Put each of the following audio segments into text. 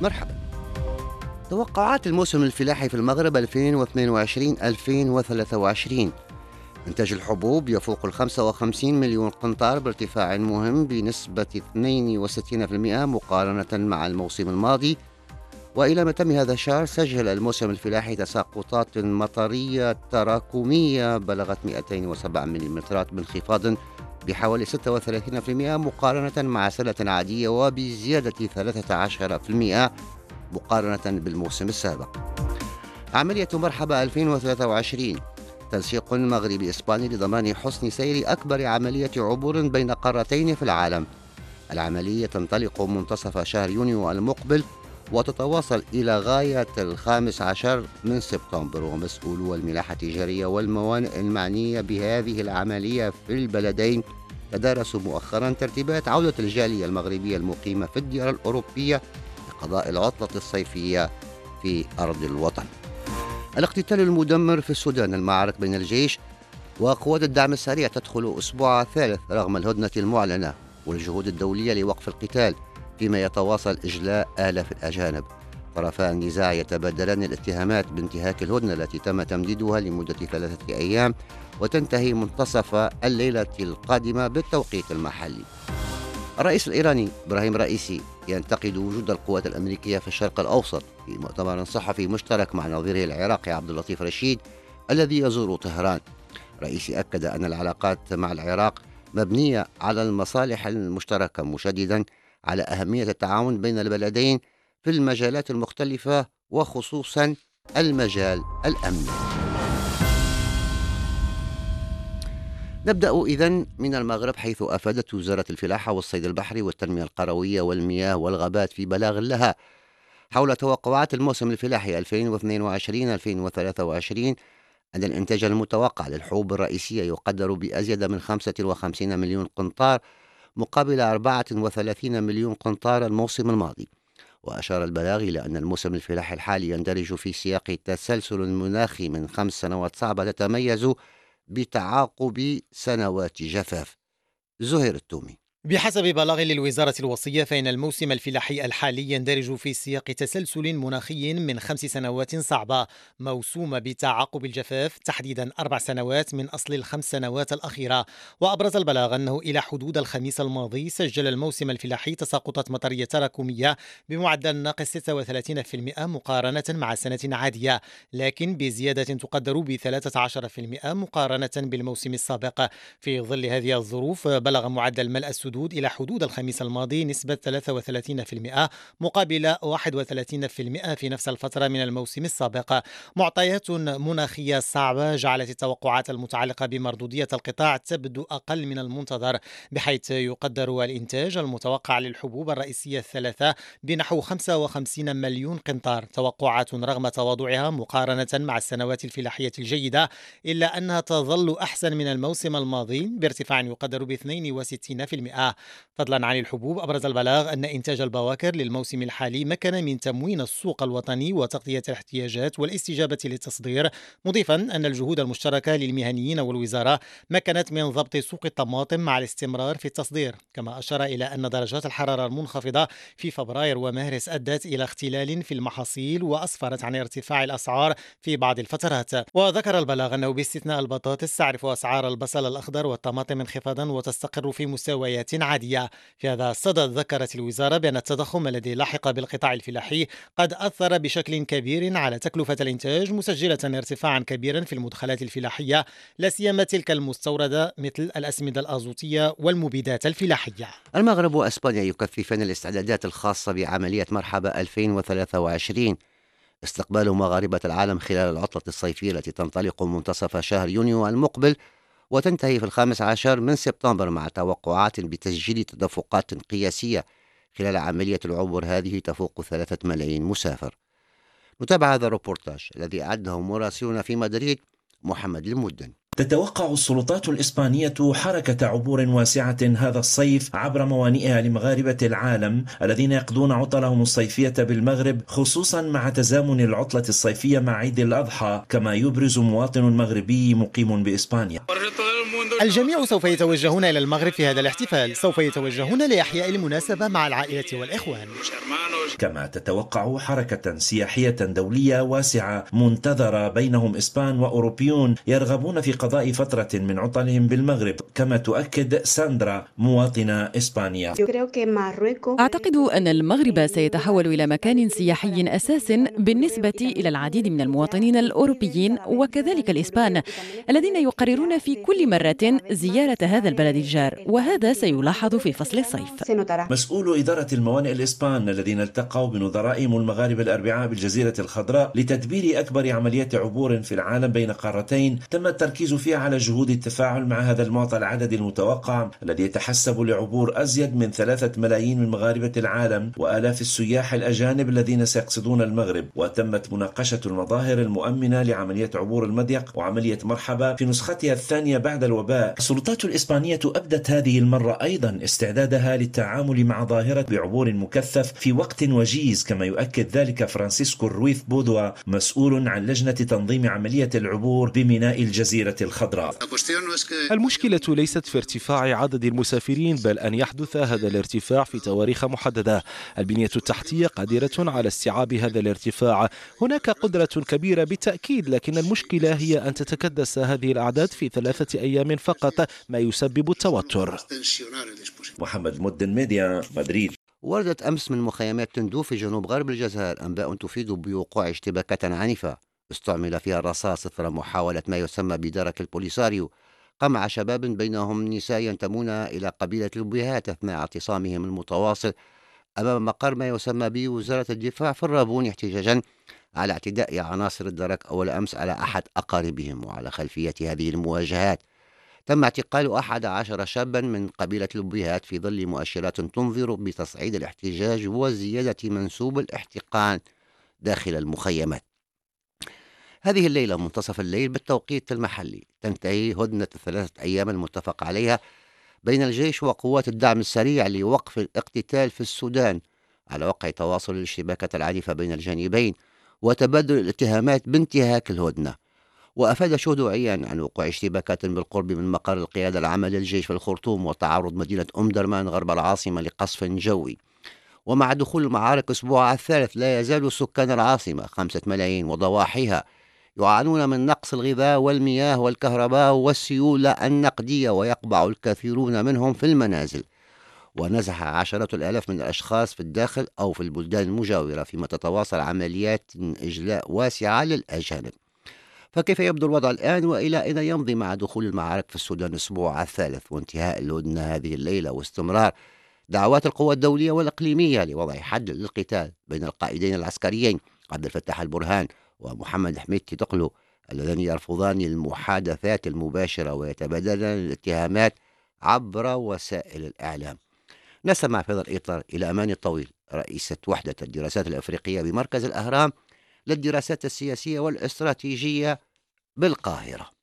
مرحبا. توقعات الموسم الفلاحي في المغرب 2022-2023 إنتاج الحبوب يفوق ال 55 مليون قنطار بارتفاع مهم بنسبة 62% مقارنة مع الموسم الماضي. وإلى متم هذا الشهر سجل الموسم الفلاحي تساقطات مطرية تراكمية بلغت 207 ملم بانخفاض بحوالي 36% مقارنة مع سنة عادية وبزيادة 13% مقارنة بالموسم السابق. عملية مرحبا 2023 تنسيق مغربي إسباني لضمان حسن سير أكبر عملية عبور بين قارتين في العالم. العملية تنطلق منتصف شهر يونيو المقبل وتتواصل إلى غاية الخامس عشر من سبتمبر ومسؤولو الملاحة التجارية والموانئ المعنية بهذه العملية في البلدين. تدارسوا مؤخرا ترتيبات عودة الجالية المغربية المقيمة في الديار الأوروبية لقضاء العطلة الصيفية في أرض الوطن. الاقتتال المدمر في السودان المعارك بين الجيش وقوات الدعم السريع تدخل أسبوعها الثالث رغم الهدنة المعلنة والجهود الدولية لوقف القتال. فيما يتواصل إجلاء آلاف الأجانب. طرفا النزاع يتبادلان الاتهامات بانتهاك الهدنة التي تم تمديدها لمدة ثلاثة أيام وتنتهي منتصف الليلة القادمة بالتوقيت المحلي. الرئيس الإيراني إبراهيم رئيسي ينتقد وجود القوات الأمريكية في الشرق الأوسط في مؤتمر صحفي مشترك مع نظيره العراقي عبد اللطيف رشيد الذي يزور طهران. رئيسي أكد أن العلاقات مع العراق مبنية على المصالح المشتركة مشددا على أهمية التعاون بين البلدين في المجالات المختلفة وخصوصا المجال الأمني. نبدأ إذن من المغرب حيث أفادت وزارة الفلاحة والصيد البحري والتنمية القروية والمياه والغابات في بلاغ لها حول توقعات الموسم الفلاحي 2022-2023 أن الإنتاج المتوقع للحبوب الرئيسية يقدر بأزيد من 55 مليون قنطار مقابل 34 مليون قنطار الموسم الماضي. وأشار البلاغ إلى أن الموسم الفلاحي الحالي يندرج في سياق تسلسل مناخي من خمس سنوات صعبة تتميز بتعاقب سنوات جفاف. زهير التومي. بحسب بلاغ للوزارة الوصية فإن الموسم الفلاحي الحالي يندرج في سياق تسلسل مناخي من خمس سنوات صعبة. موسومة بتعاقب الجفاف تحديدا أربع سنوات من أصل الخمس سنوات الأخيرة. وأبرز البلاغ أنه إلى حدود الخميس الماضي سجل الموسم الفلاحي تساقطات مطرية تراكمية بمعدل ناقص 36% مقارنة مع سنة عادية لكن بزيادة تقدر ب 13% مقارنة بالموسم السابق. في ظل هذه الظروف بلغ معدل ملء السدود الحدود إلى حدود الخميس الماضي نسبة 33% مقابل 31% في نفس الفترة من الموسم السابق. معطيات مناخية صعبة جعلت التوقعات المتعلقة بمردودية القطاع تبدو أقل من المنتظر بحيث يقدر الإنتاج المتوقع للحبوب الرئيسية الثلاثة بنحو 55 مليون قنطار. توقعات رغم تواضعها مقارنة مع السنوات الفلاحية الجيدة إلا أنها تظل أحسن من الموسم الماضي بارتفاع يقدر ب 62% فضلا عن الحبوب أبرز البلاغ أن إنتاج البواكر للموسم الحالي مكن من تموين السوق الوطني وتغطية الاحتياجات والاستجابة للتصدير مضيفا أن الجهود المشتركة للمهنيين والوزارة مكنت من ضبط سوق الطماطم مع الاستمرار في التصدير كما أشار إلى أن درجات الحرارة المنخفضة في فبراير ومارس أدت إلى اختلال في المحاصيل وأسفرت عن ارتفاع الأسعار في بعض الفترات. وذكر البلاغ أنه باستثناء البطاطس تعرف أسعار البصل الأخضر والطماطم انخفاضا وتستقر في مستويات عادية. في هذا الصدد ذكرت الوزارة بأن التضخم الذي لحق بالقطاع الفلاحي قد أثر بشكل كبير على تكلفة الإنتاج مسجلة ارتفاعا كبيرا في المدخلات الفلاحية لا سيما تلك المستوردة مثل الأسمدة الأزوتية والمبيدات الفلاحية. المغرب وأسبانيا يكثفان الاستعدادات الخاصة بعملية مرحبا 2023 استقبال مغاربة العالم خلال العطلة الصيفية التي تنطلق منتصف شهر يونيو المقبل وتنتهي في الخامس عشر من سبتمبر مع توقعات بتسجيل تدفقات قياسية خلال عملية العبور. هذه تفوق ثلاثة ملايين مسافر. نتابع هذا الروبورتاج الذي أعده مراسلنا في مدريد محمد المدن. تتوقع السلطات الإسبانية حركة عبور واسعة هذا الصيف عبر موانئها لمغاربة العالم الذين يقضون عطلهم الصيفية بالمغرب خصوصا مع تزامن العطلة الصيفية مع عيد الأضحى كما يبرز مواطن مغربي مقيم بإسبانيا. الجميع سوف يتوجهون إلى المغرب في هذا الاحتفال. سوف يتوجهون لإحياء المناسبة مع العائلة والإخوان. كما تتوقع حركة سياحية دولية واسعة منتظرة بينهم إسبان وأوروبيون يرغبون في قضاء فترة من عطلهم بالمغرب. كما تؤكد ساندرا مواطنة إسبانيا أعتقد أن المغرب سيتحول إلى مكان سياحي أساس بالنسبة إلى العديد من المواطنين الأوروبيين وكذلك الإسبان الذين يقررون في كل مرة زيارة هذا البلد الجار وهذا سيلاحظ في فصل الصيف. مسؤول إدارة الموانئ الإسبان الذين التقوا بنظرائهم المغاربة الأربعاء بالجزيرة الخضراء لتدبير أكبر عملية عبور في العالم بين قارتين تم التركيز فيها على جهود التفاعل مع هذا المعطى العددي المتوقع الذي يتحسب لعبور أزيد من ثلاثة ملايين من مغاربة العالم وآلاف السياح الأجانب الذين سيقصدون المغرب وتمت مناقشة المظاهر المؤمنة لعملية عبور المضيق وعملية مرحبا في نسختها الثانية بعد الوباء السلطات الإسبانية أبدت هذه المرة أيضا استعدادها للتعامل مع ظاهرة بعبور مكثف في وقت وجيز كما يؤكد ذلك فرانسيسكو الرويث بودوا مسؤول عن لجنة تنظيم عملية العبور بميناء الجزيرة الخضراء. المشكلة ليست في ارتفاع عدد المسافرين بل أن يحدث هذا الارتفاع في تواريخ محددة. البنية التحتية قادرة على استيعاب هذا الارتفاع. هناك قدرة كبيرة بالتأكيد لكن المشكلة هي أن تتكدس هذه الأعداد في ثلاثة أيام فقط ما يسبب التوتر. محمد مدن ميديا مدريد. وردت أمس من مخيمات تندو في جنوب غرب الجزائر أنباء تفيد بوقوع اشتباكات عنيفة. استعمل فيها الرصاص إثر محاولة ما يسمى بدرك البوليساريو. قمع شباب بينهم نساء ينتمون إلى قبيلة البيهات أثناء اعتصامهم المتواصل أمام مقر ما يسمى بوزارة الدفاع في الرابون احتجاجا على اعتداء عناصر الدرك أول أمس على أحد أقاربهم وعلى خلفية هذه المواجهات. تم اعتقال أحد عشر شابا من قبيلة البيهات في ظل مؤشرات تنظر بتصعيد الاحتجاج وزيادة منسوب الاحتقان داخل المخيمات. هذه الليلة منتصف الليل بالتوقيت المحلي. تنتهي هدنة الثلاثة أيام المتفق عليها بين الجيش وقوات الدعم السريع لوقف الاقتتال في السودان على وقع تواصل الاشتباكات العنيفة بين الجانبين وتبادل الاتهامات بانتهاك الهدنة. وأفاد شهدوعيا عن وقوع اشتباكات بالقرب من مقر القيادة العامة للجيش في الخرطوم وتعرض مدينة أم درمان غرب العاصمة لقصف جوي. ومع دخول المعارك أسبوعها الثالث لا يزال سكان العاصمة خمسة ملايين وضواحيها يعانون من نقص الغذاء والمياه والكهرباء والسيولة النقدية ويقبع الكثيرون منهم في المنازل. ونزح عشرات الآلاف من الأشخاص في الداخل أو في البلدان المجاورة فيما تتواصل عمليات إجلاء واسعة للأجانب. فكيف يبدو الوضع الآن وإلى أين يمضي مع دخول المعارك في السودان الأسبوع الثالث وانتهاء الهدنة هذه الليلة واستمرار دعوات القوى الدولية والإقليمية لوضع حد للقتال بين القائدين العسكريين عبد الفتاح البرهان ومحمد حميد تقلو اللذان يرفضان المحادثات المباشرة ويتبادلان الاتهامات عبر وسائل الإعلام. نستمع في هذا الإطار إلى أمان الطويل رئيسة وحدة الدراسات الأفريقية بمركز الأهرام للدراسات السياسية والإستراتيجية بالقاهرة.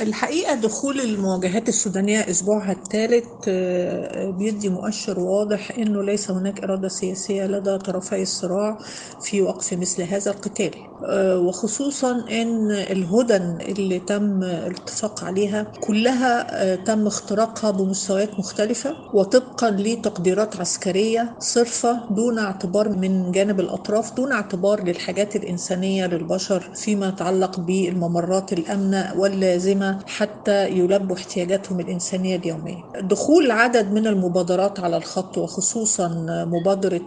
الحقيقة دخول المواجهات السودانية أسبوعها الثالث آه، بيدي مؤشر واضح أنه ليس هناك إرادة سياسية لدى طرفي الصراع في وقف مثل هذا القتال. آه، وخصوصا أن الهدن اللي تم الاتفاق عليها كلها آه، تم اختراقها بمستويات مختلفة وطبقا لتقديرات عسكرية صرفة دون اعتبار من جانب الأطراف دون اعتبار للحاجات الإنسانية للبشر فيما يتعلق بالممرات الأمنة واللازمة حتى يلبوا احتياجاتهم الإنسانية اليومية. دخول عدد من المبادرات على الخط وخصوصا مبادرة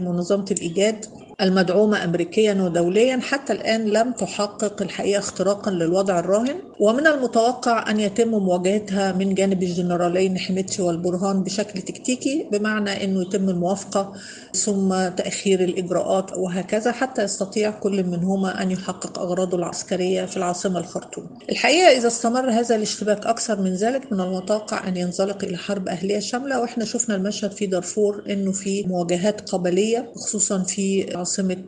منظمة الإيجاد المدعومة أمريكيا ودوليا حتى الآن لم تحقق الحقيقة اختراقا للوضع الراهن. ومن المتوقع أن يتم مواجهتها من جانب الجنرالين حميتشي والبرهان بشكل تكتيكي بمعنى أنه يتم الموافقة ثم تأخير الإجراءات وهكذا حتى يستطيع كل منهما أن يحقق أغراضه العسكرية في العاصمة الخرطوم. الحقيقة إذا استمر هذا الاشتباك أكثر من ذلك من المتوقع أن ينزلق إلى حرب أهلية شاملة. وإحنا شفنا المشهد في دارفور أنه في مواجهات قبلية خصوصا في عاصمة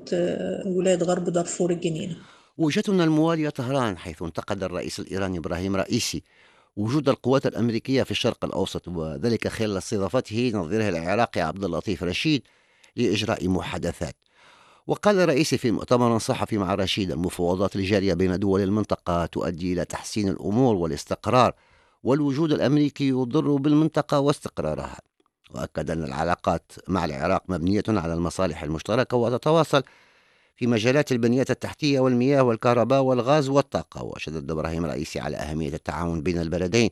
ولاية غرب دارفور الجنينة. وجهتنا الموالية طهران حيث انتقد الرئيس الإيراني إبراهيم رئيسي وجود القوات الأمريكية في الشرق الأوسط وذلك خلال استضافته نظيره العراقي عبد اللطيف رشيد لإجراء محادثات. وقال الرئيسي في مؤتمر صحفي مع رشيد المفاوضات الجارية بين دول المنطقة تؤدي إلى تحسين الأمور والاستقرار والوجود الأمريكي يضر بالمنطقة واستقرارها. وأكد أن العلاقات مع العراق مبنية على المصالح المشتركة وتتواصل في مجالات البنيات التحتية والمياه والكهرباء والغاز والطاقة وشدد إبراهيم الرئيسي على أهمية التعاون بين البلدين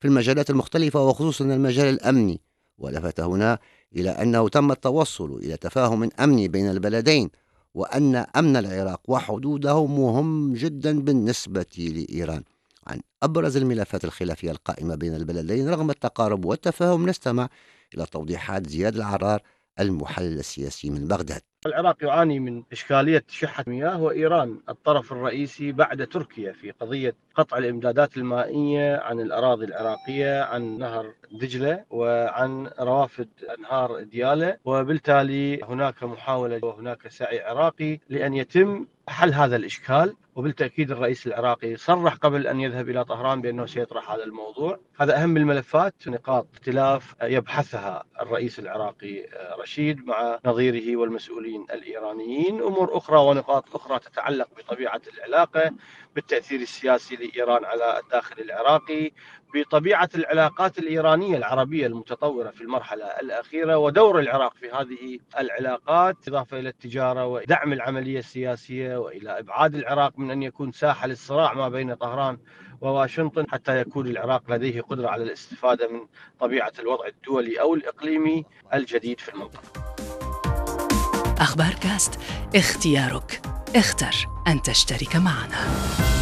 في المجالات المختلفة وخصوصا المجال الأمني ولفت هنا إلى أنه تم التوصل إلى تفاهم أمني بين البلدين وأن أمن العراق وحدوده مهم جدا بالنسبة لإيران. عن أبرز الملفات الخلافية القائمة بين البلدين رغم التقارب والتفاهم نستمع إلى توضيحات زياد العرار المحلل السياسي من بغداد. العراق يعاني من إشكالية شحة مياه وإيران الطرف الرئيسي بعد تركيا في قضية قطع الإمدادات المائية عن الأراضي العراقية عن نهر دجلة وعن روافد أنهار ديالة وبالتالي هناك محاولة وهناك سعي عراقي لأن يتم حل هذا الإشكال وبالتأكيد الرئيس العراقي صرح قبل أن يذهب إلى طهران بأنه سيطرح هذا الموضوع. هذا أهم الملفات نقاط اختلاف يبحثها الرئيس العراقي رشيد مع نظيره والمسؤولين الإيرانيين. أمور أخرى ونقاط أخرى تتعلق بطبيعة العلاقة بالتأثير السياسي لإيران على الداخل العراقي. بطبيعة العلاقات الإيرانية العربية المتطورة في المرحلة الأخيرة ودور العراق في هذه العلاقات إضافة إلى التجارة ودعم العملية السياسية وإلى إبعاد العراق من أن يكون ساحة للصراع ما بين طهران وواشنطن حتى يكون العراق لديه قدرة على الاستفادة من طبيعة الوضع الدولي أو الإقليمي الجديد في المنطقة. أخبار كاست اختيارك. اختر أن تشترك معنا.